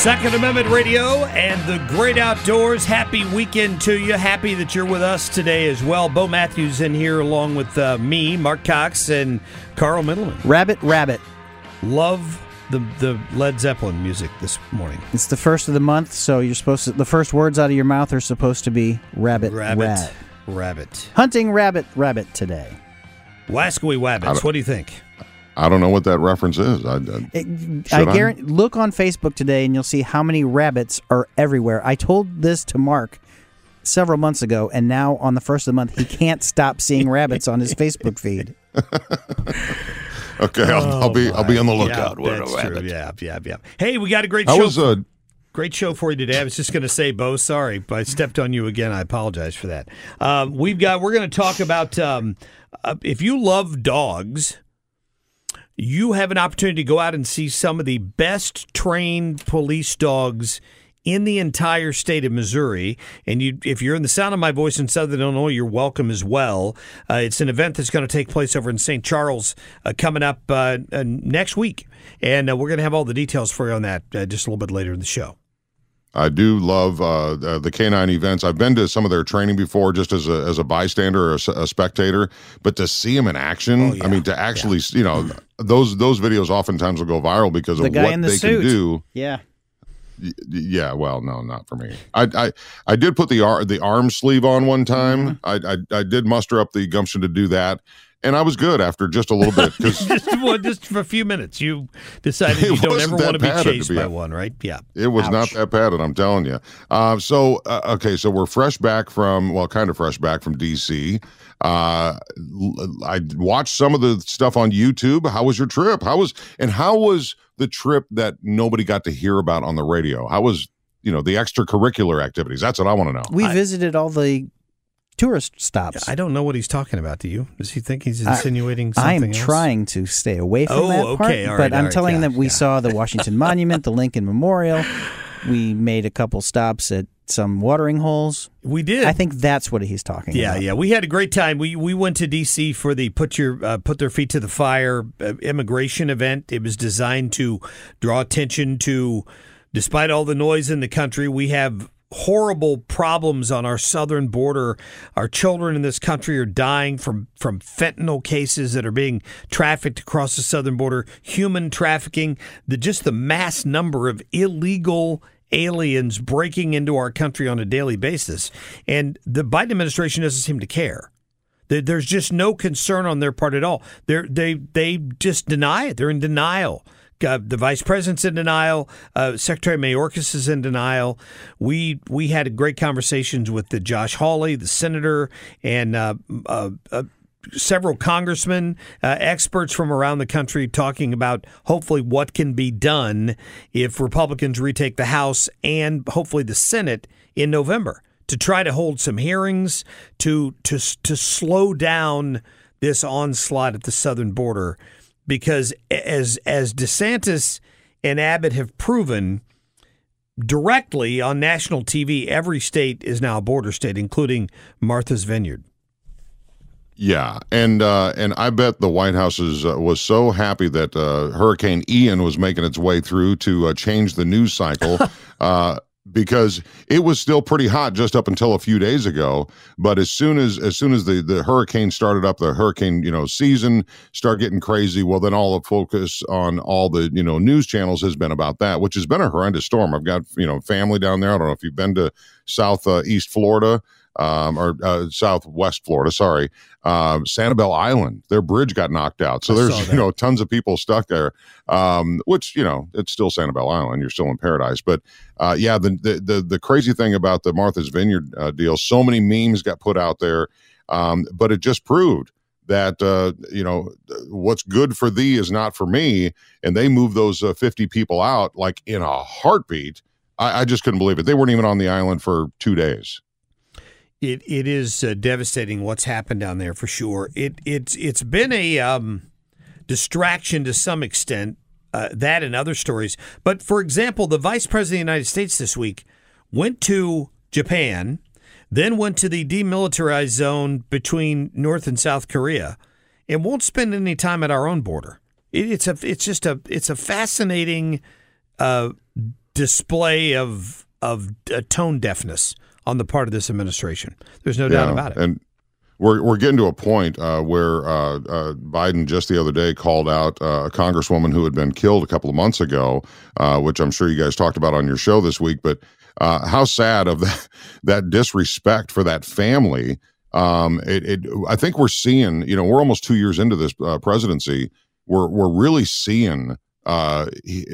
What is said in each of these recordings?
Second Amendment Radio and the great outdoors. Happy weekend to you. Happy that you're with us today as well. Bo Matthews in here along with uh, me, Mark Cox, and Carl Middleman. Rabbit, rabbit. Love the the Led Zeppelin music this morning. It's the first of the month, so you're supposed to. The first words out of your mouth are supposed to be rabbit, Rabbit, rat. rabbit. Hunting rabbit, rabbit today. Wascally rabbits. What do you think? I don't know what that reference is. I, I, It, Should I I? guarantee. Look on Facebook today, and you'll see how many rabbits are everywhere. I told this to Mark several months ago, and now on the first of the month, he can't stop seeing rabbits on his Facebook feed. okay, I'll, I'll be I'll be on the lookout. Yeah, What a that's true. Yeah, yeah, yeah. Hey, we got a great I show. was uh, Great show for you today. I was just going to say, Bo, sorry, but I stepped on you again. I apologize for that. Um, we've got. We're going to talk about um, uh, if you love dogs, you have an opportunity to go out and see some of the best trained police dogs in the entire state of Missouri. And you, if you're in the sound of my voice in Southern Illinois, you're welcome as well. Uh, it's an event that's going to take place over in St. Charles uh, coming up uh, uh, next week, and uh, we're going to have all the details for you on that uh, just a little bit later in the show. I do love uh, the, canine events. I've been to some of their training before, just as a as a bystander or a, a spectator. But to see them in action, Oh, yeah. I mean, to actually, you know, those those videos oftentimes will go viral because The of what the they suit. can do. Yeah. Yeah, well, no, not for me. I I, I did put the ar- the arm sleeve on one time. Mm-hmm. I, I I did muster up the gumption to do that, and I was good after just a little bit because just, well, just for a few minutes, you decided you don't ever want to be padded, to chased be by hon- one, right? Yeah. It was not that padded, I'm telling you. Uh, so, uh, okay, so we're fresh back from, well, kind of fresh back from DC. Uh, l- I watched some of the stuff on YouTube. How was your trip? How was, and how was the trip that nobody got to hear about on the radio? How was, you know, the extracurricular activities? That's what I want to know. We I- visited all the tourist stops. I don't know what he's talking about. Do you? Does he think he's insinuating something I am else? trying to stay away from Oh, that part, okay, all but right, I'm right, telling yeah, them we yeah. saw the Washington Monument, the Lincoln Memorial. We made a couple stops at some watering holes. We did. I think that's what he's talking Yeah, about. yeah, we had a great time. We we went to DC for the put your uh, put their feet to the fire uh, immigration event. It was designed to draw attention to, despite all the noise in the country, we have horrible problems on our southern border. Our children in this country are dying from from fentanyl cases that are being trafficked across the southern border, human trafficking, the just the mass number of illegal aliens breaking into our country on a daily basis. And the Biden administration doesn't seem to care. There's just no concern on their part at all. They're, they they just deny it. They're in denial. Uh, the vice president's in denial. Uh, Secretary Mayorkas is in denial. We we had great conversations with the Josh Hawley, the senator, and uh, uh, uh, several congressmen, uh, experts from around the country talking about hopefully what can be done if Republicans retake the House and hopefully the Senate in November to try to hold some hearings to to to slow down this onslaught at the southern border because as as DeSantis and Abbott have proven directly on national TV every state is now a border state including Martha's Vineyard Yeah, and uh, and I bet the White House is, uh, was so happy that uh, Hurricane Ian was making its way through to uh, change the news cycle. because it was still pretty hot just up until a few days ago. But as soon as as soon as the the hurricane started up, the hurricane you know season start getting crazy. Well, then all the focus on all the you know news channels has been about that, which has been a horrendous storm. I've got you know family down there. I don't know if you've been to South uh, Florida um, or uh, Southwest Florida. Sorry, um, Sanibel Island. Their bridge got knocked out, so I there's you know tons of people stuck there. Um, which you know it's still Sanibel Island. You're still in paradise, but uh, yeah, the, the the the crazy thing about the Martha's Vineyard uh, deal, so many memes got put out there, um, but it just proved that uh, you know what's good for thee is not for me, and they moved those uh, 50 people out like in a heartbeat. I, I just couldn't believe it. They weren't even on the island for two days. It it is uh, devastating what's happened down there for sure. It it's it's been a um, distraction to some extent. Uh, that and other stories. But for example, the vice president of the United States this week went to Japan, then went to the demilitarized zone between North and South Korea, and won't spend any time at our own border. It, it's a it's just a it's a fascinating uh, display of of uh, tone deafness on the part of this administration. There's no doubt about it. And we're we're getting to a point uh, where uh, uh, Biden just the other day called out uh, a congresswoman who had been killed a couple of months ago, uh, which I'm sure you guys talked about on your show this week. But uh, how sad of that that disrespect for that family. Um, it, it I think we're seeing. You know, we're almost two years into this uh, presidency. We're we're really seeing uh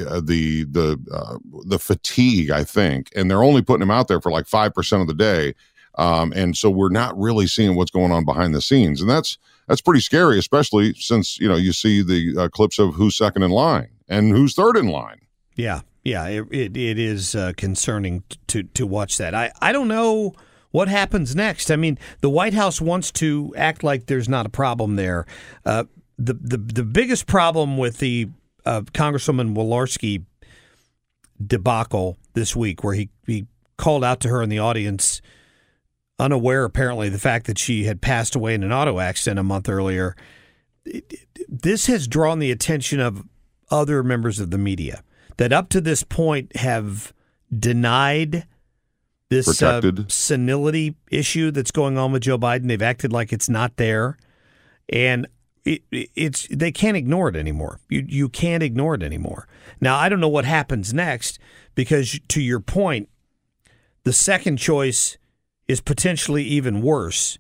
uh, the the uh, the fatigue i think and they're only putting him out there for like 5% of the day um and so we're not really seeing what's going on behind the scenes and that's that's pretty scary especially since you know you see the uh, clips of who's second in line and who's third in line Yeah, yeah, it it, it is uh, concerning to to watch that. I I don't know what happens next. I mean, the White House wants to act like there's not a problem there. Uh, the the the biggest problem with the uh, Congresswoman Walorski debacle this week, where he he called out to her in the audience, unaware apparently the fact that she had passed away in an auto accident a month earlier. This has drawn the attention of other members of the media that up to this point have denied this uh, senility issue that's going on with Joe Biden. They've acted like it's not there, and it, it's they can't ignore it anymore. You you can't ignore it anymore. Now I don't know what happens next because to your point, the second choice is potentially even worse,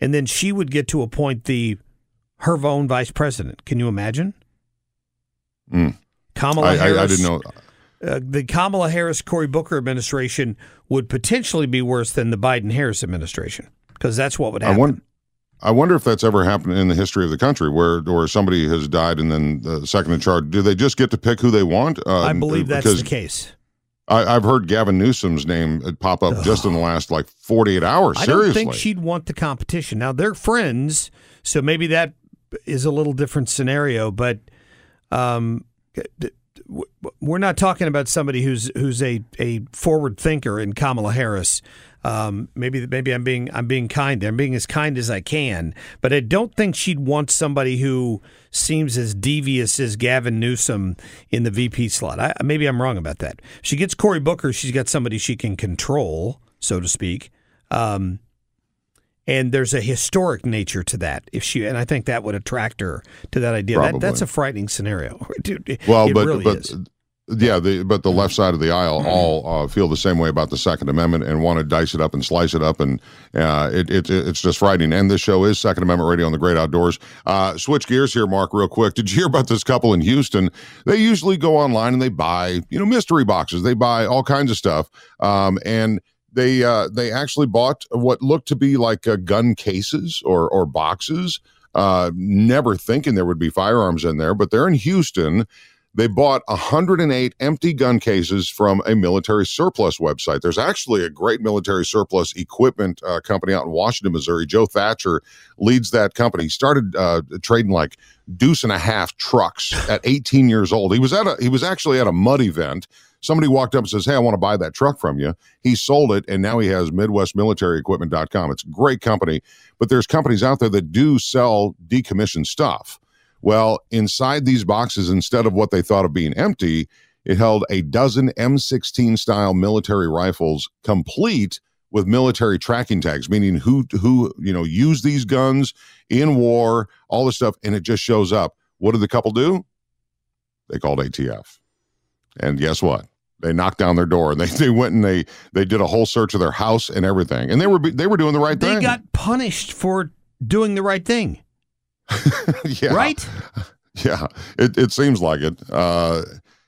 and then she would get to appoint the her own vice president. Can you imagine? Mm. Kamala I, I, Harris. I didn't know Uh, the Kamala Harris Cory Booker administration would potentially be worse than the Biden Harris administration because that's what would I happen. wonder, I wonder if that's ever happened in the history of the country, where or somebody has died and then the second in charge. Do they just get to pick who they want? Uh, I believe that's the case. I, I've heard Gavin Newsom's name pop up just in the last like 48 hours. I Seriously, don't think she'd want the competition. Now they're friends, so maybe that is a little different scenario. But um, we're not talking about somebody who's who's a, a forward thinker in Kamala Harris. Um, maybe maybe I'm being I'm being kind. I'm being as kind as I can, but I don't think she'd want somebody who seems as devious as Gavin Newsom in the VP slot. I, maybe I'm wrong about that. She gets Cory Booker. She's got somebody she can control, so to speak. Um, and there's a historic nature to that. If she and I think that would attract her to that idea. That, that's a frightening scenario, dude. well, but really but is. Yeah, the, but the left side of the aisle all uh, feel the same way about the Second Amendment and want to dice it up and slice it up, and uh, it, it it's just frightening. And this show is Second Amendment Radio on the Great Outdoors. Uh, switch gears here, Mark, real quick. Did you hear about this couple in Houston? They usually go online and they buy you know mystery boxes. They buy all kinds of stuff, um, and they uh, they actually bought what looked to be like uh, gun cases or or boxes. Uh, never thinking there would be firearms in there, but they're in Houston. They bought 108 empty gun cases from a military surplus website. There's actually a great military surplus equipment uh, company out in Washington, Missouri. Joe Thatcher leads that company. He started uh, trading like deuce and a half trucks at 18 years old. He was at a he was actually at a mud event Somebody walked up and says, Hey, I want to buy that truck from you. He sold it and now he has MidwestMilitaryEquipment.com. It's a great company, but there's companies out there that do sell decommissioned stuff. Well, inside these boxes, instead of what they thought of being empty, it held a dozen M16 style military rifles complete with military tracking tags, meaning who who you know used these guns in war, all this stuff, and it just shows up. What did the couple do? They called ATF, and guess what? They knocked down their door and they, they went and they they did a whole search of their house and everything, and they were they were doing the right They thing. They got punished for doing the right thing, yeah. right? Yeah, it, it seems like it. Uh,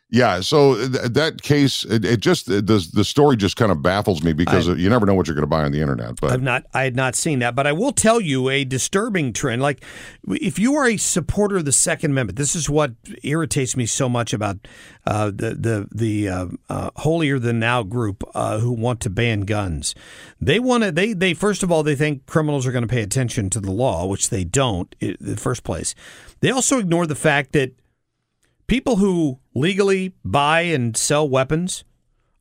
yeah, so th- that case, it, it just the the story just kind of baffles me because you never know what you're going to buy on the internet. But I've not, I had not seen that, but I will tell you a disturbing trend. Like, if you are a supporter of the Second Amendment, this is what irritates me so much about uh, the the the uh, uh, holier than now group uh, who want to ban guns. They want to. They they first of all they think criminals are going to pay attention to the law, which they don't in the first place. They also ignore the fact that people who legally buy and sell weapons,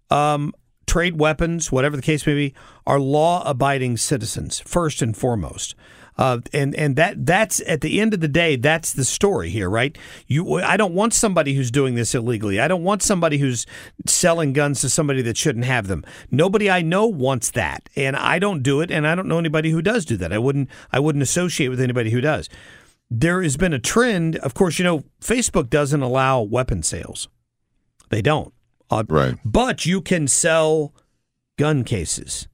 um, trade weapons, whatever the case may be, are law-abiding citizens first and foremost. Uh, and and that that's at the end of the day, that's the story here, right? You, I don't want somebody who's doing this illegally. I don't want somebody who's selling guns to somebody that shouldn't have them. Nobody I know wants that, and I don't do it, and I don't know anybody who does do that. I wouldn't I wouldn't associate with anybody who does there has been a trend. Of course, you know, Facebook doesn't allow weapon sales. They don't. Uh, right. But you can sell gun cases.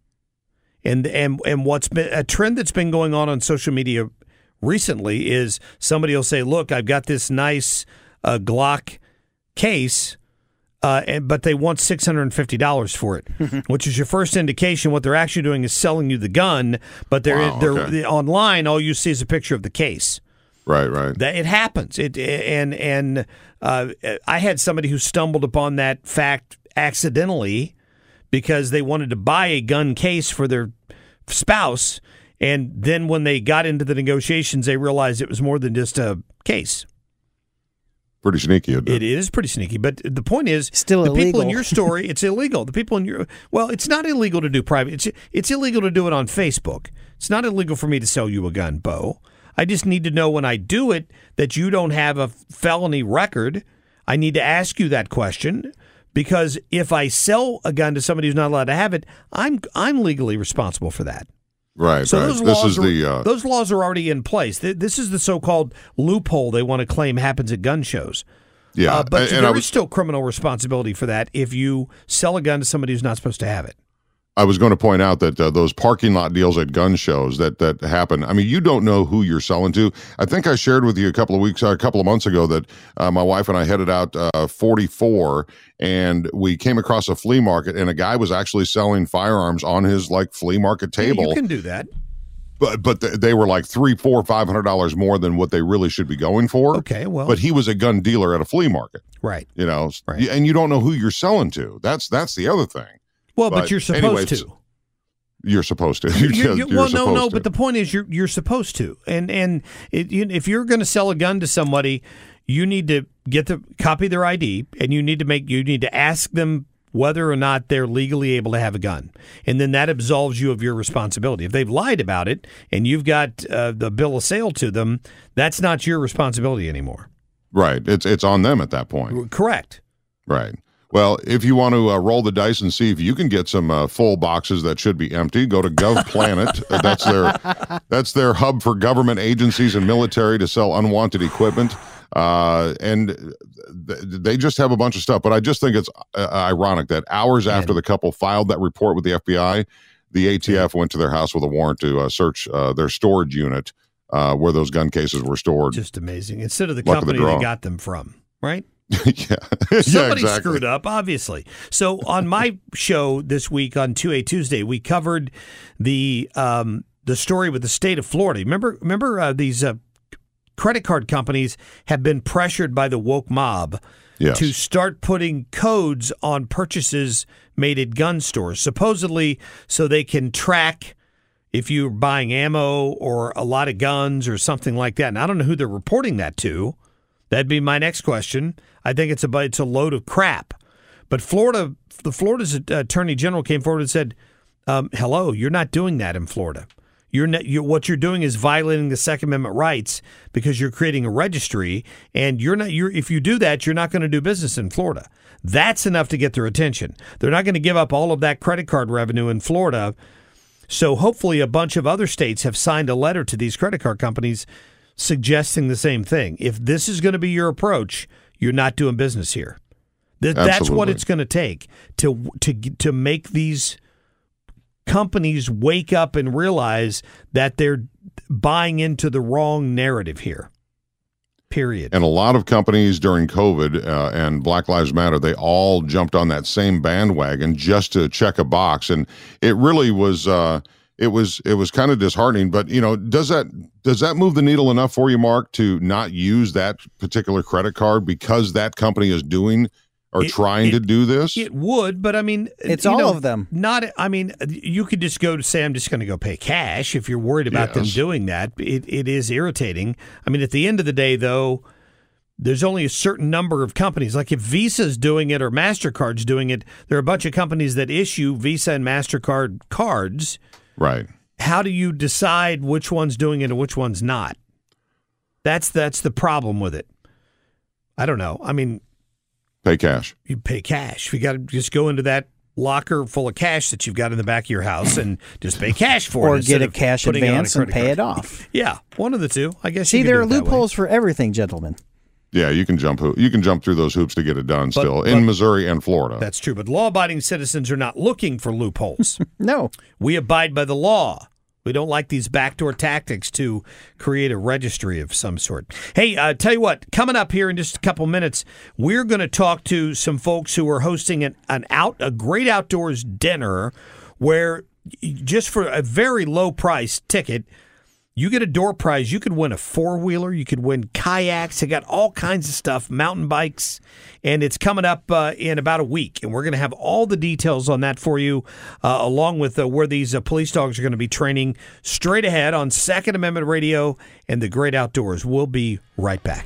And and and what's been a trend that's been going on on social media recently is somebody will say, "Look, I've got this nice uh, Glock case." Uh, and, but they want six hundred and fifty dollars for it, which is your first indication. What they're actually doing is selling you the gun, but they're Wow, they're okay. online. All you see is a picture of the case. Right, right. That it happens. It and and uh, I had somebody who stumbled upon that fact accidentally because they wanted to buy a gun case for their spouse, and then when they got into the negotiations, they realized it was more than just a case. Pretty sneaky. isn't It is pretty sneaky, but the point is, Still the people in your story, it's illegal. The people in your well, it's not illegal to do private. It's it's illegal to do it on Facebook. It's not illegal for me to sell you a gun, Bo. I just need to know when I do it that you don't have a felony record. I need to ask you that question because if I sell a gun to somebody who's not allowed to have it, I'm I'm legally responsible for that. Right, So right. those This laws is are, the uh, those laws are already in place. This is the so-called loophole they want to claim happens at gun shows. yeah. Uh, but and, there and is I was still criminal responsibility for that if you sell a gun to somebody who's not supposed to have it. I was going to point out that uh, those parking lot deals at gun shows that that happen. I mean, you don't know who you're selling to. I think I shared with you a couple of weeks, uh, a couple of months ago, that uh, my wife and I headed out uh, 44, and we came across a flea market, and a guy was actually selling firearms on his like flea market Yeah, table. you can do that. but but they were like three, four, five hundred dollars more than what they really should be going for. Okay, well, But he was a gun dealer at a flea market, right. you know, Right. and you don't know who you're selling to. That's that's the other thing. Well, but, But you're supposed anyways, to. You're supposed to. You- You're, you- you're well, no, no. supposed But the point is, you're you're supposed to. And and it, you, if you're going to sell a gun to somebody, you need to get the copy their ID, and you need to make you need to ask them whether or not they're legally able to have a gun, and then that absolves you of your responsibility. If they've lied about it and you've got uh, the bill of sale to them, that's not your responsibility anymore. Right. It's it's on them at that point. Correct. Right. Well, if you want to uh, roll the dice and see if you can get some uh, full boxes that should be empty, go to GovPlanet. Uh, that's their that's their hub for government agencies and military to sell unwanted equipment. Uh, and th- they just have a bunch of stuff. But I just think it's uh, ironic that hours after the couple filed that report with the FBI, the ATF went to their house with a warrant to uh, search uh, their storage unit uh, where those gun cases were stored. Just amazing. Instead of the Luck of the company they got them from, right? yeah. yeah, Somebody exactly. screwed up, obviously. So on my show this week on Two A Tuesday, we covered the um, the story with the state of Florida. Remember, remember uh, these uh, credit card companies have been pressured by the woke mob Yes. to start putting codes on purchases made at gun stores, supposedly so they can track if you're buying ammo or a lot of guns or something like that. And I don't know who they're reporting that to. That'd be my next question. I think it's a it's a load of crap. But Florida, the Florida's attorney general came forward and said, um, "Hello, you're not doing that in Florida. You're, not, you're what you're doing is violating the Second Amendment rights because you're creating a registry, and you're not. You're if you do that, you're not going to do business in Florida. That's enough to get their attention. They're not going to give up all of that credit card revenue in Florida." So hopefully, a bunch of other states have signed a letter to these credit card companies suggesting the same thing. If this is going to be your approach, you're not doing business here. Th- That's what it's going to take to to to make these companies wake up and realize that they're buying into the wrong narrative here. Period. And a lot of companies during COVID uh, and Black Lives Matter, they all jumped on that same bandwagon just to check a box, and it really was. Uh, it was it was kind of disheartening. But you know, does that does that move the needle enough for you, Mark, to not use that particular credit card because that company is doing or It- trying it- to do this? It would, but I mean, It's all know, of them. Not, I mean, you could just go to say, "I'm just going to go pay cash." If you're worried about them doing that, it, it is irritating. I mean, at the end of the day, though, there's only a certain number of companies. Like if Visa's doing it or Mastercard's doing it, there are a bunch of companies that issue Visa and Mastercard cards. Right. How do you decide which one's doing it and which one's not? That's that's the problem with it. I don't know. I mean, Pay cash. you pay cash. You got to just go into that locker full of cash that you've got in the back of your house and just pay cash for it. or get a cash putting it on a advance and pay card. it off. Yeah, one of the two. I guess. See, you there are it that way. loopholes for everything, gentlemen. Yeah, you can jump you can jump through those hoops to get it done But- still but- in Missouri and Florida. That's true, but law-abiding citizens are not looking for loopholes. No. we abide by the law. We don't like these backdoor tactics to create a registry of some sort. Hey, uh, tell you what, coming up here in just a couple minutes, we're going to talk to some folks who are hosting an, an out a great outdoors dinner where just for a very low price ticket, you get a door prize. You could win a four wheeler. You could win kayaks. They got all kinds of stuff, mountain bikes, and it's coming up uh, in about a week. And we're going to have all the details on that for you, uh, along with uh, where these uh, police dogs are going to be training straight ahead on Second Amendment Radio and the Great Outdoors. We'll be right back.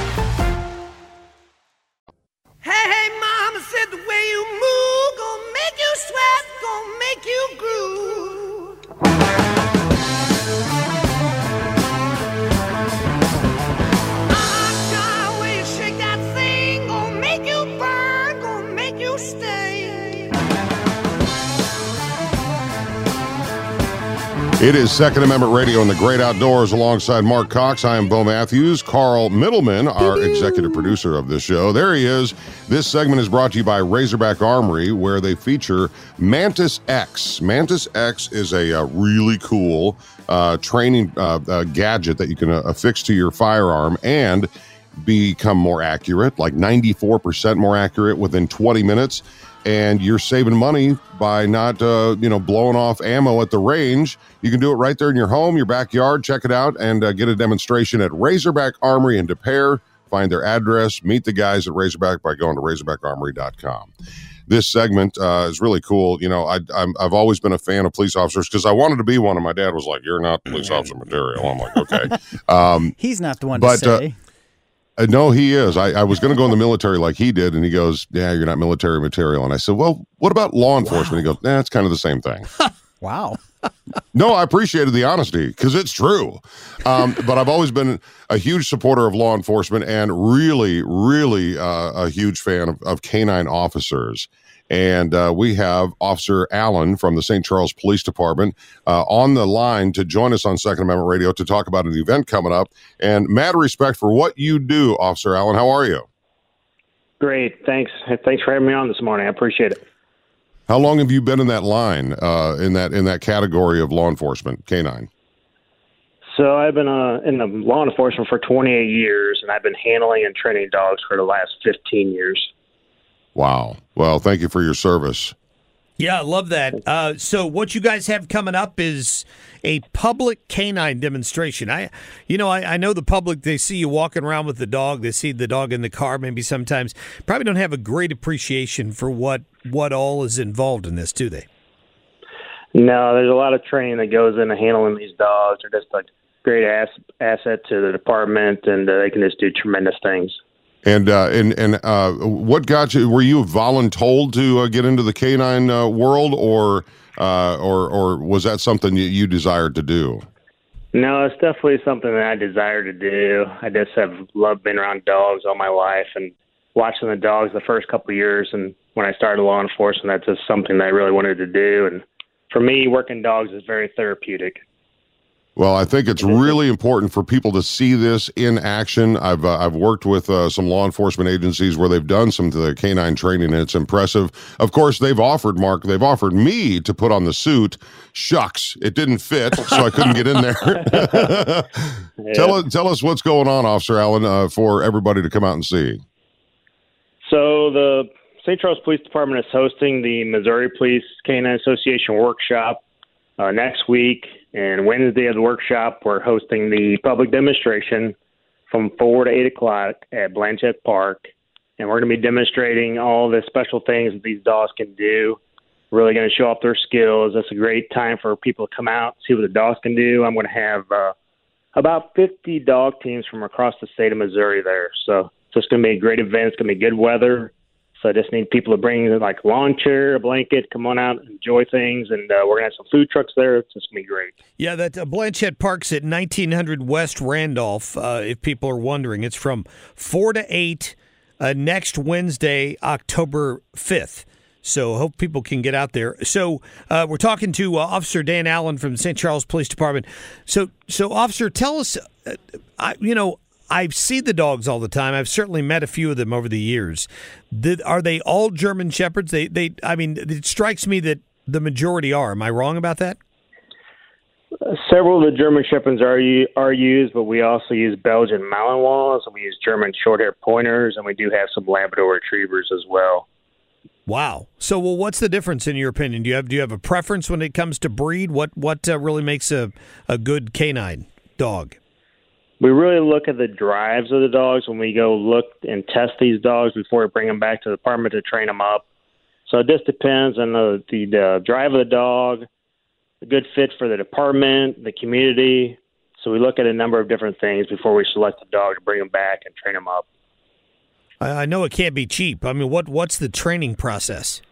It is Second Amendment Radio in the Great Outdoors alongside Mark Cox. I am Bo Matthews. Carl Middleman, our executive producer of this show. There he is. This segment is brought to you by Razorback Armory, where they feature Mantis X. Mantis X is a, uh really cool uh, training uh, uh, gadget that you can uh, affix to your firearm and become more accurate, like 94% more accurate within 20 minutes. And you're saving money by not, uh, you know, blowing off ammo at the range. You can do it right there in your home, your backyard. Check it out and uh, get a demonstration at Razorback Armory in Des Peres. Find their address, meet the guys at Razorback by going to razorbackarmory.com. this segment uh, is really cool. You know, I, I'm, I've always been a fan of police officers because I wanted to be one, and my dad was like, "You're not police officer material." I'm like, "Okay." Um, He's not the one but, to uh, say. Uh, no, he is. I, I was going to go in the military like he did, and he goes, "Yeah, you're not military material." And I said, "Well, what about law enforcement?" He goes, "Nah, it's kind of the same thing." wow. no, I appreciated the honesty because it's true. Um, but I've always been a huge supporter of law enforcement and really, really uh, a huge fan of, of canine officers. And uh, we have Officer Allen from the St. Charles Police Department uh, on the line to join us on Second Amendment Radio to talk about an event coming up. And mad respect for what you do, Officer Allen. How are you? Great. Thanks. Thanks for having me on this morning. I appreciate it. How long have you been in that line, uh, in that in that category of law enforcement, canine? So I've been uh, in the law enforcement for 28 years, and I've been handling and training dogs for the last 15 years. Wow. Well, thank you for your service. Yeah, I love that. Uh, so, what you guys have coming up is a public canine demonstration. I, you know, I, I know the public. They see you walking around with the dog. They see the dog in the car. Maybe sometimes probably don't have a great appreciation for what what all is involved in this, do they? No, there's a lot of training that goes into handling these dogs. They're just a great ass, asset to the department, and uh, they can just do tremendous things. And uh, and and uh, what got you? Were you voluntold to uh, get into the canine uh, world, or uh, or or was that something you, you desired to do? No, it's definitely something that I desire to do. I just have loved being around dogs all my life and watching the dogs the first couple of years. And when I started law enforcement, that's just something that I really wanted to do. And for me, working dogs is very therapeutic. Well, I think it's really important for people to see this in action. I've uh, I've worked with uh, some law enforcement agencies where they've done some of the canine training, and it's impressive. Of course, they've offered Mark, they've offered me to put on the suit. Shucks, it didn't fit, so I couldn't get in there. Tell us tell us what's going on, Officer Allen, uh, for everybody to come out and see. So the St. Charles Police Department is hosting the Missouri Police Canine Association workshop uh, next week. And Wednesday of the workshop, we're hosting the public demonstration from 4 to 8 o'clock at Blanchette Park. And we're going to be demonstrating all the special things that these dogs can do. Really going to show off their skills. That's a great time for people to come out, see what the dogs can do. I'm going to have uh, about 50 dog teams from across the state of Missouri there. So it's going to be a great event. It's going to be good weather. So I just need people to bring like a lawn chair, a blanket, come on out, enjoy things, and uh, we're gonna have some food trucks there. It's just gonna be great. Yeah, that uh, Blanchette Park's at 1900 West Randolph. Uh, if people are wondering, it's from four to eight uh, next Wednesday, October 5th. So hope people can get out there. So uh, we're talking to uh, Officer Dan Allen from St. Charles Police Department. So, so Officer, tell us, uh, I, you know, I see the dogs all the time. I've certainly met a few of them over the years. Are they all German shepherds? They, they. I mean, it strikes me that the majority are. Am I wrong about that? Several of the German Shepherds are are used, but we also use Belgian Malinois, and we use German Shorthair Pointers, and we do have some Labrador Retrievers as well. Wow. So, well, what's the difference in your opinion? Do you have do you have a preference when it comes to breed? What what uh, really makes a a good canine dog? We really look at the drives of the dogs when we go look and test these dogs before we bring them back to the department to train them up. So it just depends on the the, the drive of the dog, the good fit for the department, the community. So we look at a number of different things before we select the dog to bring them back and train them up. I, I know it can't be cheap. I mean, what what's the training process?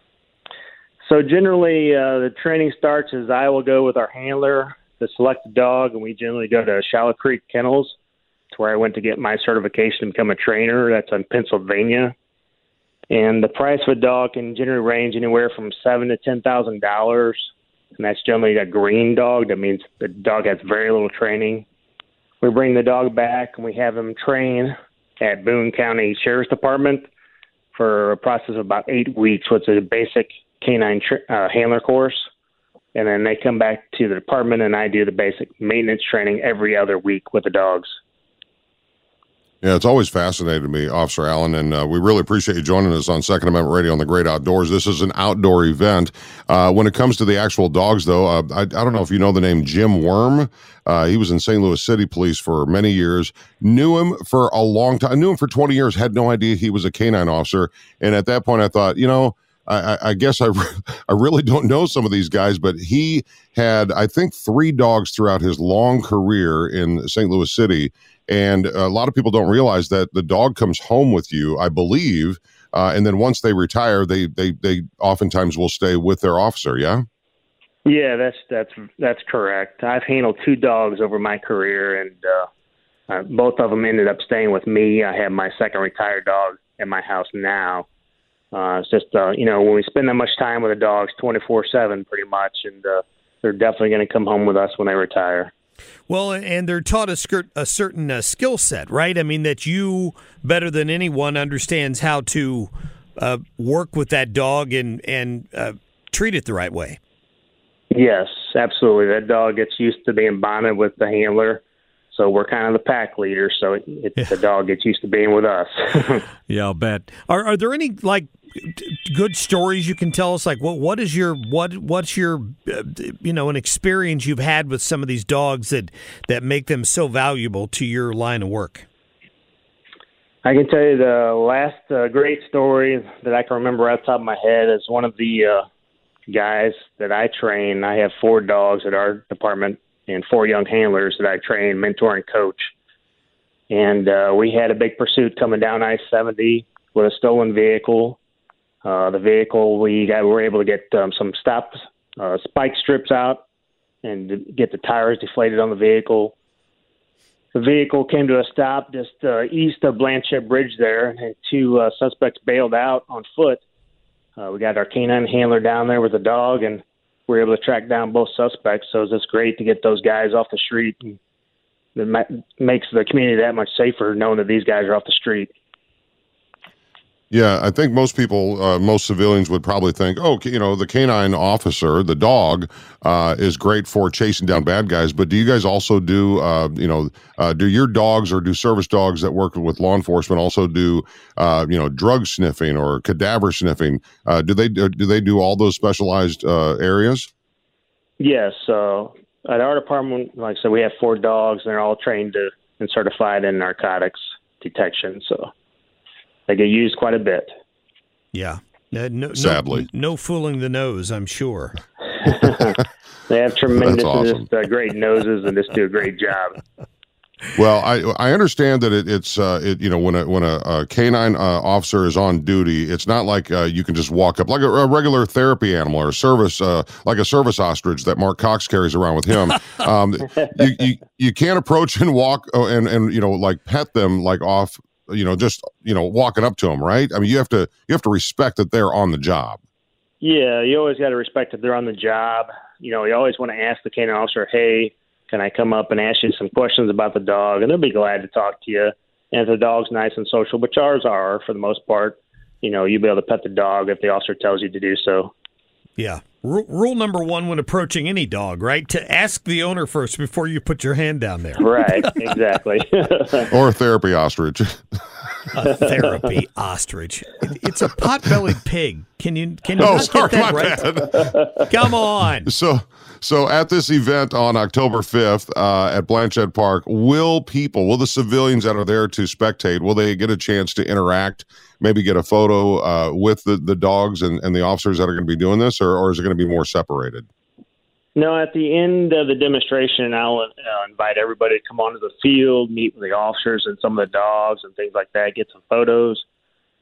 So generally, uh, the training starts as I will go with our handler to select the dog, and we generally go to Shallow Creek Kennels, to where I went to get my certification to become a trainer. That's in Pennsylvania, and the price of a dog can generally range anywhere from seven to ten thousand dollars, and that's generally a green dog. That means the dog has very little training. We bring the dog back and we have him train at Boone County Sheriff's Department for a process of about eight weeks, which is a basic canine tra- uh, handler course. And then they come back to the department, and I do the basic maintenance training every other week with the dogs. Yeah, it's always fascinated me, Officer Allen, and uh, we really appreciate you joining us on Second Amendment Radio on the Great Outdoors. This is an outdoor event. Uh, when it comes to the actual dogs, though, uh, I, I don't know if you know the name Jim Worm. Uh, he was in St. Louis City Police for many years. Knew him for a long time. Knew him for 20 years. Had no idea he was a canine officer. And at that point, I thought, you know, I, I guess I, I really don't know some of these guys, but he had, I think, three dogs throughout his long career in St. Louis City. And a lot of people don't realize that the dog comes home with you, I believe. Uh, and then once they retire, they, they, they oftentimes will stay with their officer. Yeah. Yeah, that's that's that's correct. I've handled two dogs over my career, and uh, uh, both of them ended up staying with me. I have my second retired dog at my house now. Uh, it's just uh, you know when we spend that much time with the dogs, twenty four seven, pretty much, and uh, they're definitely going to come home with us when they retire. Well, and they're taught a, skirt, a certain uh, skill set, right? I mean, that you better than anyone understands how to uh, work with that dog and and uh, treat it the right way. Yes, absolutely. That dog gets used to being bonded with the handler, so we're kind of the pack leader. So it, it, yeah. the dog gets used to being with us. yeah, I'll bet. Are are there any like good stories you can tell us? Like what what is your what what's your uh, you know an experience you've had with some of these dogs that that make them so valuable to your line of work? I can tell you the last uh, great story that I can remember off the top of my head is one of the uh, guys that I train. I have four dogs at our department and four young handlers that I train, mentor, and coach. And uh, we had a big pursuit coming down I 70 with a stolen vehicle. Uh, the vehicle, we got, we were able to get um, some stop uh, spike strips out and get the tires deflated on the vehicle. The vehicle came to a stop just uh, east of Blanchette Bridge there, and two uh, suspects bailed out on foot uh, we got our canine handler down there with a the dog, and we were able to track down both suspects. So it's just great to get those guys off the street. And it makes the community that much safer knowing that these guys are off the street. Yeah, I think most people, uh, most civilians would probably think, oh, you know, the canine officer, the dog, uh, is great for chasing down bad guys. But do you guys also do, uh, you know, uh, do your dogs or do service dogs that work with law enforcement also do, uh, you know, drug sniffing or cadaver sniffing? Uh, do they do they do all those specialized areas? Yes. So at our department, like I said, we have four dogs, and they're all trained to and certified in narcotics detection. So they get used quite a bit. Yeah. Uh, no, Sadly, no, no, fooling the nose. I'm sure. they have tremendous, awesome. just, uh, great noses, and just do a great job. Well, I I understand that it, it's uh, it you know when a when a, a canine uh, officer is on duty, it's not like uh, you can just walk up like a, a regular therapy animal or a service uh, like a service ostrich that Mark Cox carries around with him. Um, you, you you can't approach and walk uh, and and you know like pet them like off you know, just you know, walking up to them, right? I mean, you have to you have to respect that they're on the job. Yeah, you always got to respect that they're on the job. You know, you always want to ask the canine officer, "Hey, can I come up and ask you some questions about the dog?" And they'll be glad to talk to you. And if the dog's nice and social, which ours are for the most part, you know, you'll be able to pet the dog if the officer tells you to do so. Yeah. R- rule number one when approaching any dog, right? To ask the owner first before you put your hand down there. Right, exactly. or a therapy ostrich. a therapy ostrich. It's a pot-bellied pig. Can you can you oh, sorry, that right? Bad. Come on. So so at this event on October 5th uh, at Blanchette Park, will people, will the civilians that are there to spectate, will they get a chance to interact, maybe get a photo uh, with the, the dogs and, and the officers that are going to be doing this, or, or is it going to be more separated? No, at the end of the demonstration, I'll uh, invite everybody to come onto the field, meet with the officers and some of the dogs and things like that, get some photos,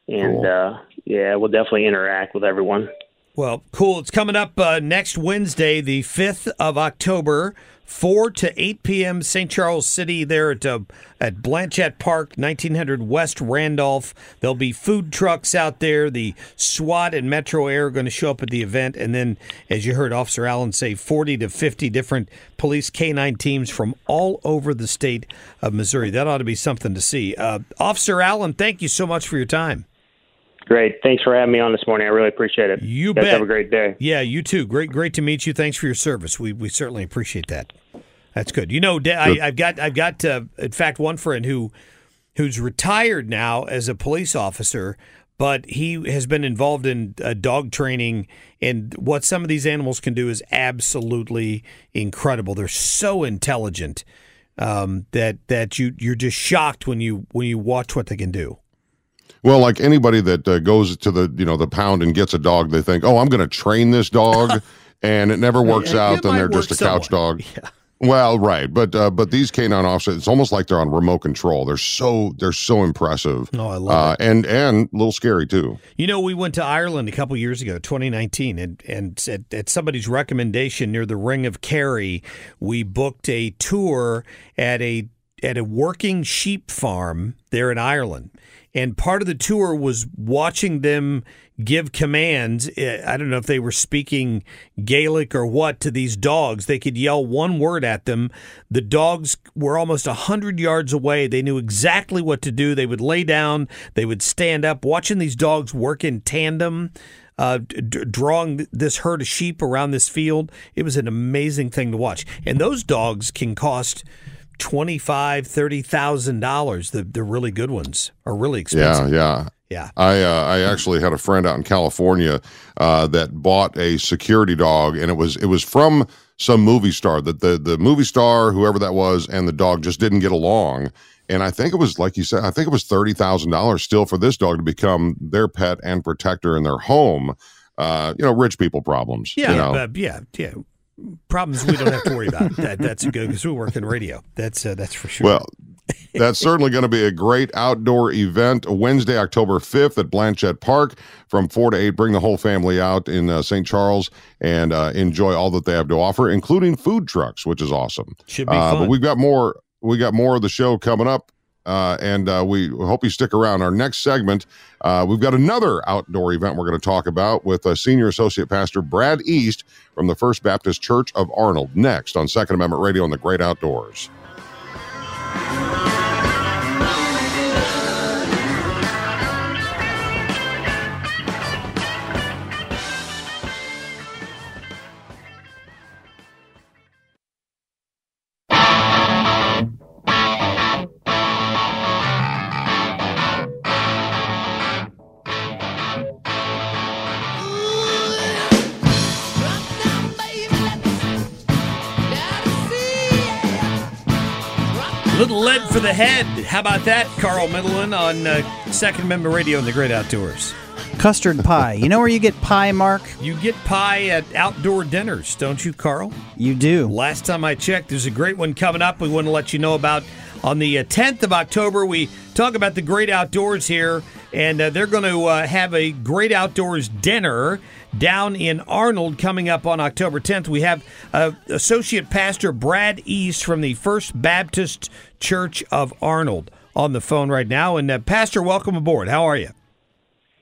and cool. uh, yeah, we'll definitely interact with everyone. Well, cool. It's coming up uh, next Wednesday, the 5th of October, 4 to 8 p.m. St. Charles City there at, uh, at Blanchette Park, 1900 West Randolph. There'll be food trucks out there. The SWAT and Metro Air are going to show up at the event. And then, as you heard Officer Allen say, 40 to 50 different police K-9 teams from all over the state of Missouri. That ought to be something to see. Uh, Officer Allen, thank you so much for your time. Great. Thanks for having me on this morning. I really appreciate it. You Guys bet. Have a great day. Yeah, you too. Great, great to meet you. Thanks for your service. We we certainly appreciate that. That's good. You know, I, have got I've got uh, in fact one friend who who's retired now as a police officer, but he has been involved in uh, dog training, and what some of these animals can do is absolutely incredible. They're so intelligent um, that that you you're just shocked when you when you watch what they can do. Well, like anybody that uh, goes to the you know the pound and gets a dog, they think, "Oh, I'm going to train this dog," and it never works it out. Then they're just a couch dog. Well, right, but uh, but these canine officers, it's almost like they're on remote control. They're so they're so impressive. Oh, I love uh, and and a little scary too. You know, we went to Ireland a couple years ago, 2019, and and at, at somebody's recommendation near the Ring of Kerry, we booked a tour at a at a working sheep farm there in Ireland. And part of the tour was watching them give commands. Eh, I don't know if they were speaking Gaelic or what to these dogs. They could yell one word at them. The dogs were almost 100 yards away. They knew exactly what to do. They would lay down, they would stand up. Watching these dogs work in tandem, uh, d- drawing this herd of sheep around this field, it was an amazing thing to watch. And those dogs can cost. Twenty-five, thirty thousand dollars. The the really good ones are really expensive. Yeah, yeah. Yeah. I uh, I actually had a friend out in California uh, that bought a security dog, and it was it was from some movie star that the the movie star whoever that was, and the dog just didn't get along. And I think it was like you said, I think it was thirty thousand dollars still for this dog to become their pet and protector in their home. Uh, you know, rich people problems. Yeah, you know? yeah, yeah. Problems we don't have to worry about. That, that's good because we work in radio. That's uh, that's for sure. Well, that's certainly going to be a great outdoor event Wednesday, October 5th at Blanchette Park from 4 to 8. Bring the whole family out in uh, St. Charles and uh, enjoy all that they have to offer, including food trucks, which is awesome. Should be Uh, fun. But we've got more. We got more of the show coming up. Uh, and uh, we hope you stick around. Our next segment, uh, we've got another outdoor event we're going to talk about with uh, Senior Associate Pastor Brad East from the First Baptist Church of Arnold. Next on Second Amendment Radio on the Great Outdoors. Little lead for the head. How about that, Carl Middleman on uh, Second Amendment Radio and the Great Outdoors? Custard pie. You know where you get pie, Mark? You get pie at outdoor dinners, don't you, Carl? You do. Last time I checked, there's a great one coming up. We want to let you know about on the uh, 10th of October. We talk about the great outdoors here, and uh, they're going to uh, have a great outdoors dinner down in Arnold coming up on October 10th. We have uh, Associate Pastor Brad East from the First Baptist Church of Arnold on the phone right now. And uh, Pastor, welcome aboard. How are you?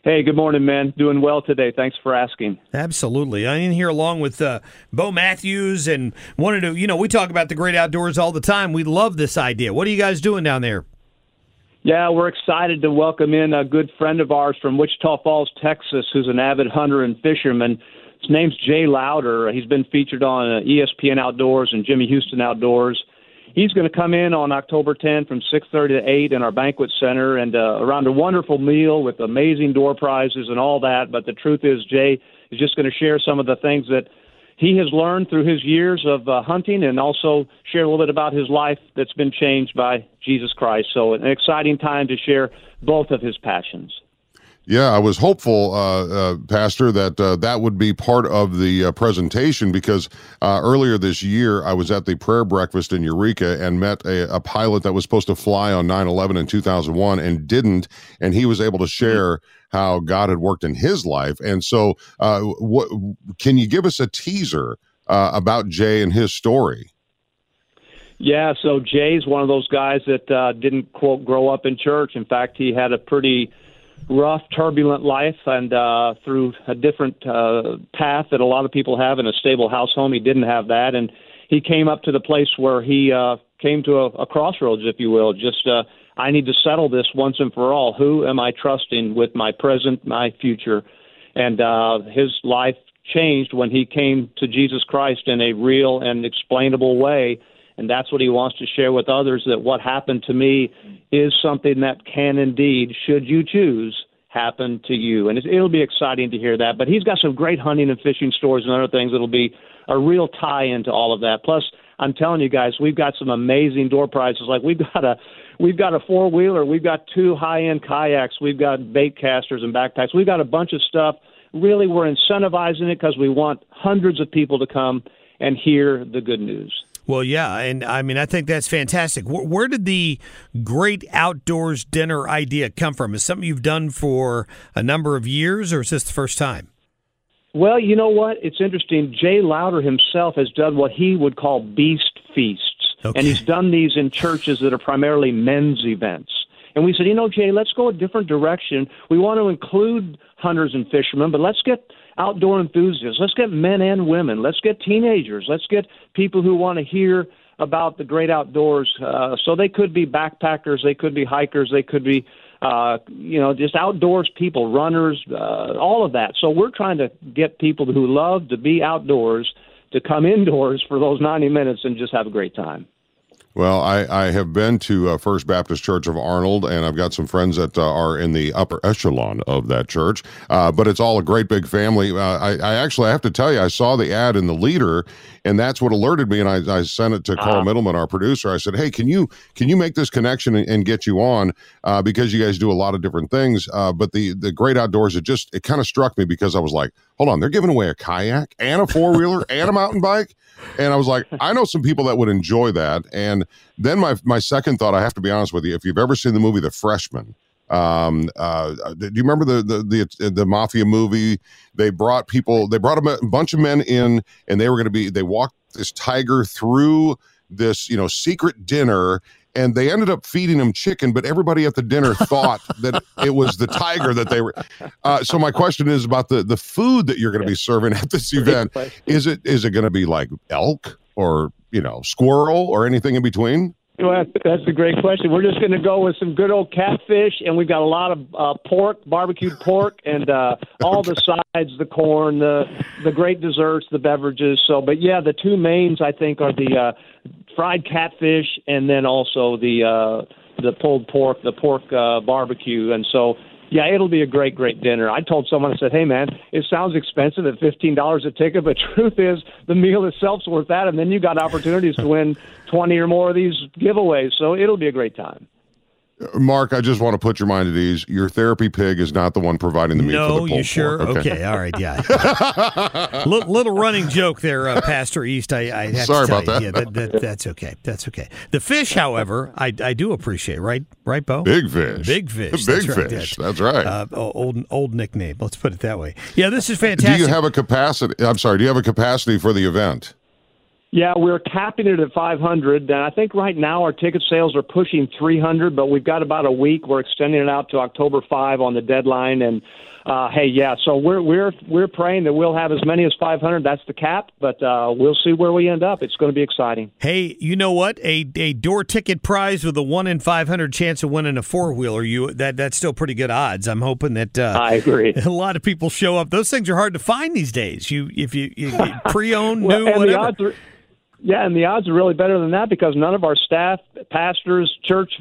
Hey, good morning, man. Doing well today. Thanks for asking. Absolutely. I'm in here along with uh, Bo Matthews and wanted to, you know, we talk about the great outdoors all the time. We love this idea. What are you guys doing down there? Yeah, we're excited to welcome in a good friend of ours from Wichita Falls, Texas, who's an avid hunter and fisherman. His name's Jay Lowder. He's been featured on uh, ESPN Outdoors and Jimmy Houston Outdoors. He's going to come in on October 10 from 6:30 to 8 in our banquet center and uh, around a wonderful meal with amazing door prizes and all that. But the truth is, Jay is just going to share some of the things that he has learned through his years of uh, hunting and also share a little bit about his life that's been changed by Jesus Christ. So, an exciting time to share both of his passions. Yeah, I was hopeful, uh, uh, Pastor, that uh, that would be part of the uh, presentation because uh, earlier this year I was at the prayer breakfast in Eureka and met a, a pilot that was supposed to fly on 9 11 in 2001 and didn't. And he was able to share how God had worked in his life. And so, uh, what can you give us a teaser uh, about Jay and his story? Yeah, so Jay's one of those guys that uh, didn't quote grow up in church. In fact, he had a pretty rough, turbulent life, and uh, through a different uh, path that a lot of people have in a stable house home, he didn't have that, and he came up to the place where he uh, came to a, a crossroads, if you will. Just uh, I need to settle this once and for all. Who am I trusting with my present, my future? And uh, his life changed when he came to Jesus Christ in a real and explainable way and that's what he wants to share with others that what happened to me is something that can indeed should you choose happen to you and it'll be exciting to hear that but he's got some great hunting and fishing stories and other things that'll be a real tie into all of that plus I'm telling you guys, we've got some amazing door prizes. Like we've got a we've got a four wheeler, we've got two high end kayaks, we've got bait casters and backpacks. We've got a bunch of stuff. Really, we're incentivizing it because we want hundreds of people to come and hear the good news. Well, yeah, and I mean, I think that's fantastic. Where, where, did the great outdoors dinner idea come from? Is something you've done for a number of years, or is this the first time? Well, you know what? It's interesting. Jay Lowder himself has done what he would call beast feasts, okay. and he's done these in churches that are primarily men's events. And we said, you know, Jay, let's go a different direction. We want to include hunters and fishermen, but let's get outdoor enthusiasts. Let's get men and women. Let's get teenagers. Let's get people who want to hear about the great outdoors. Uh, so they could be backpackers, they could be hikers, they could be, uh, you know, just outdoors people, runners, uh, all of that. So we're trying to get people who love to be outdoors to come indoors for those 90 minutes and just have a great time. Well, I, I have been to uh, First Baptist Church of Arnold, and I've got some friends that uh, are in the upper echelon of that church. Uh, but it's all a great big family. Uh, I, I actually I have to tell you, I saw the ad in the leader, and that's what alerted me. And I, I sent it to Carl uh-huh. Middleman, our producer. I said, "Hey, can you can you make this connection and, and get you on uh, because you guys do a lot of different things." Uh, but the the great outdoors, it just it kind of struck me because I was like, "Hold on, they're giving away a kayak and a four wheeler and a mountain bike." and I was like, I know some people that would enjoy that. And then my my second thought, I have to be honest with you, if you've ever seen the movie The Freshman, um, uh, do you remember the, the the the mafia movie? They brought people, they brought a bunch of men in, and they were going to be. They walked this tiger through this you know secret dinner and they ended up feeding him chicken, but everybody at the dinner thought that it was the tiger that they were. Uh, so my question is about the the food that you're going to be serving at this event. Is it is it going to be like elk or you know squirrel or anything in between? Well, that's a great question. We're just going to go with some good old catfish, and we've got a lot of uh, pork, barbecued pork, and uh, all the sides, the corn, the the great desserts, the beverages. So, but yeah, the two mains I think are the uh, fried catfish, and then also the uh, the pulled pork, the pork uh, barbecue. And so, yeah, it'll be a great, great dinner. I told someone, I said, "Hey, man, it sounds expensive at fifteen dollars a ticket, but truth is, the meal itself's worth that, and then you got opportunities to win twenty or more of these giveaways. So it'll be a great time." Mark, I just want to put your mind at ease. Your therapy pig is not the one providing the meat no, for the you sure? Okay. okay. all right, yeah. L- little running joke there, uh, Pastor East. I, I have sorry to tell about that. You. Yeah, that, that. That's okay. That's okay. The fish, however, I, I do appreciate. Right, right, Bo. Big fish. Big fish. Big that's fish. Right. That's, that's right. Uh, old old nickname. Let's put it that way. Yeah, this is fantastic. Do you have a capacity? I'm sorry. Do you have a capacity for the event? Yeah, we're capping it at 500, and I think right now our ticket sales are pushing 300, but we've got about a week. We're extending it out to October 5 on the deadline, and uh, hey, yeah, so we're we're we're praying that we'll have as many as 500. That's the cap, but uh, we'll see where we end up. It's going to be exciting. Hey, you know what? A a door ticket prize with a one in 500 chance of winning a four wheeler. You that that's still pretty good odds. I'm hoping that uh, I agree. A lot of people show up. Those things are hard to find these days. You if you, you pre-owned, well, new, whatever. Yeah, and the odds are really better than that because none of our staff, pastors, church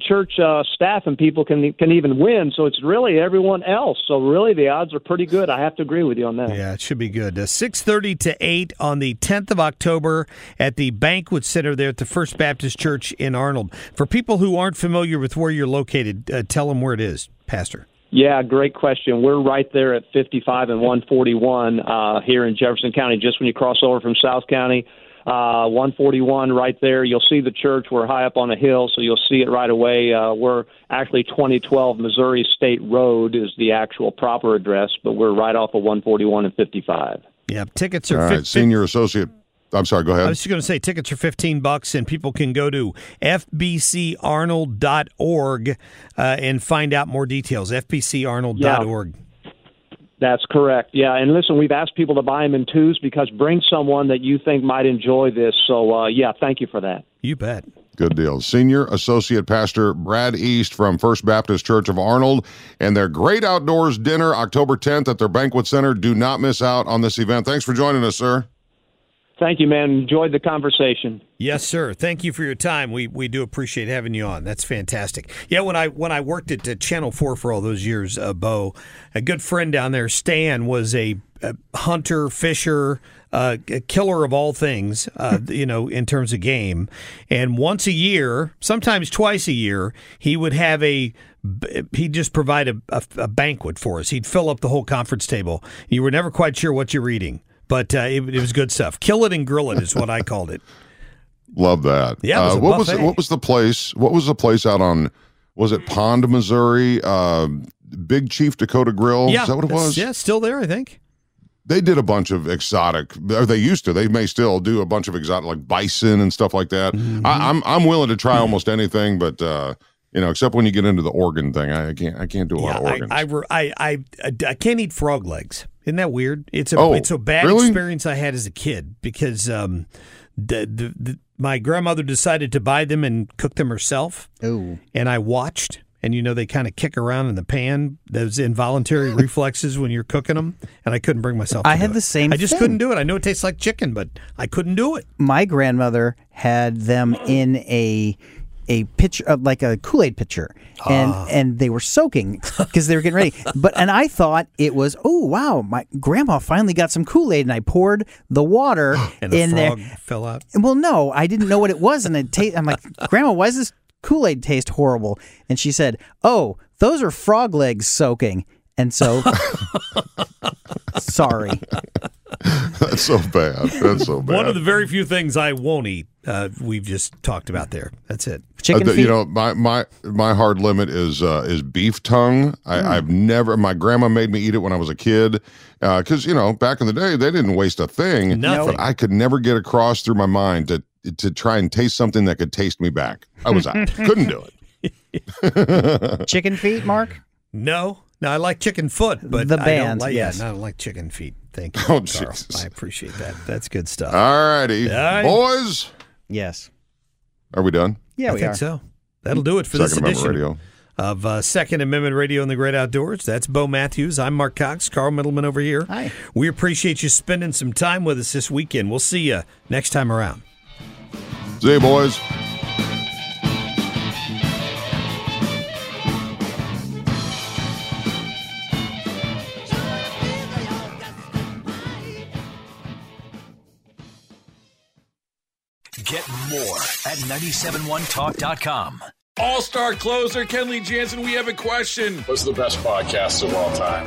church uh, staff, and people can can even win. So it's really everyone else. So really, the odds are pretty good. I have to agree with you on that. Yeah, it should be good. Uh, Six thirty to eight on the tenth of October at the Banquet Center there at the First Baptist Church in Arnold. For people who aren't familiar with where you're located, uh, tell them where it is, Pastor. Yeah, great question. We're right there at 55 and 141 uh, here in Jefferson County, just when you cross over from South County uh, 141 right there. You'll see the church. We're high up on a hill, so you'll see it right away. Uh, we're actually 2012 Missouri State Road is the actual proper address, but we're right off of 141 and 55. Yeah, tickets are All right, senior associate. I'm sorry, go ahead. I was just going to say tickets are 15 bucks and people can go to fbcarnold.org uh, and find out more details. fbcarnold.org. Yeah. That's correct. Yeah, and listen, we've asked people to buy them in twos because bring someone that you think might enjoy this. So, uh, yeah, thank you for that. You bet. Good deal. Senior Associate Pastor Brad East from First Baptist Church of Arnold and their great outdoors dinner October 10th at their banquet center. Do not miss out on this event. Thanks for joining us, sir. Thank you, man. Enjoyed the conversation. Yes, sir. Thank you for your time. We we do appreciate having you on. That's fantastic. Yeah, when I when I worked at uh, Channel Four for all those years, uh, Bo, a good friend down there, Stan, was a, a hunter, fisher, uh, a killer of all things. Uh, you know, in terms of game, and once a year, sometimes twice a year, he would have a he'd just provide a, a, a banquet for us. He'd fill up the whole conference table. You were never quite sure what you're eating, but uh, it, it was good stuff. Kill it and grill it is what I called it. Love that. Yeah, was Uh, a what was what was the place? What was the place out on? Was it Pond, Missouri? Uh, Big Chief Dakota Grill. yeah, Is that what it was? Yeah, still there, I think. They did a bunch of exotic, or they used to. They may still do a bunch of exotic, like bison and stuff like that. Mm-hmm. I, I'm I'm willing to try almost anything, but uh, you know, except when you get into the organ thing, I, I can't I can't do a lot of I, organs. I, I, I, I can't eat frog legs. Isn't that weird? It's a Oh, it's a bad really? experience I had as a kid because um, the, the, the my grandmother decided to buy them and cook them herself. Oh, and I watched. And you know they kind of kick around in the pan. Those involuntary reflexes when you're cooking them, and I couldn't bring myself. to I had it. the same I just thing. couldn't do it. I know it tastes like chicken, but I couldn't do it. my grandmother had them in a a pitcher uh, like a Kool-Aid pitcher and Ah. and they were soaking because they were getting ready. But and I thought it was oh wow my grandma finally got some Kool-Aid and I poured the water And the in frog there fell out. well no I didn't know what it was and it ta- I'm like grandma why does this Kool-Aid taste horrible? And she said oh those are frog legs soaking. And so sorry That's so bad. That's so bad. One of the very few things I won't eat. Uh, we've just talked about there. That's it. Uh, the- you know, my my my hard limit is uh, is beef tongue. I, Hmm. I've never. My grandma made me eat it when I was a kid, because you know back in the day they didn't waste a thing. Nothing. But I could never get across through my mind to to try and taste something that could taste me back. I was out. Couldn't do it. chicken feet Mark No, no, I like chicken foot, but The I don't band, like, yes. yeah, no, I don't like chicken feet. Thank you. Oh, Carl. Jesus. I appreciate that. That's good stuff. All righty, All right. boys. yes Are we done? yeah I we think are so. That'll do it for Second this Amendment edition Radio. of uh, Second Amendment Radio in the Great Outdoors. That's Bo Matthews. I'm Mark Cox. Carl Middleman over here. Hi. We appreciate you spending some time with us this weekend. We'll see you next time around. See you, boys. More at 971talk.com. All star closer Kenley Jansen, we have a question. What's the best podcast of all time?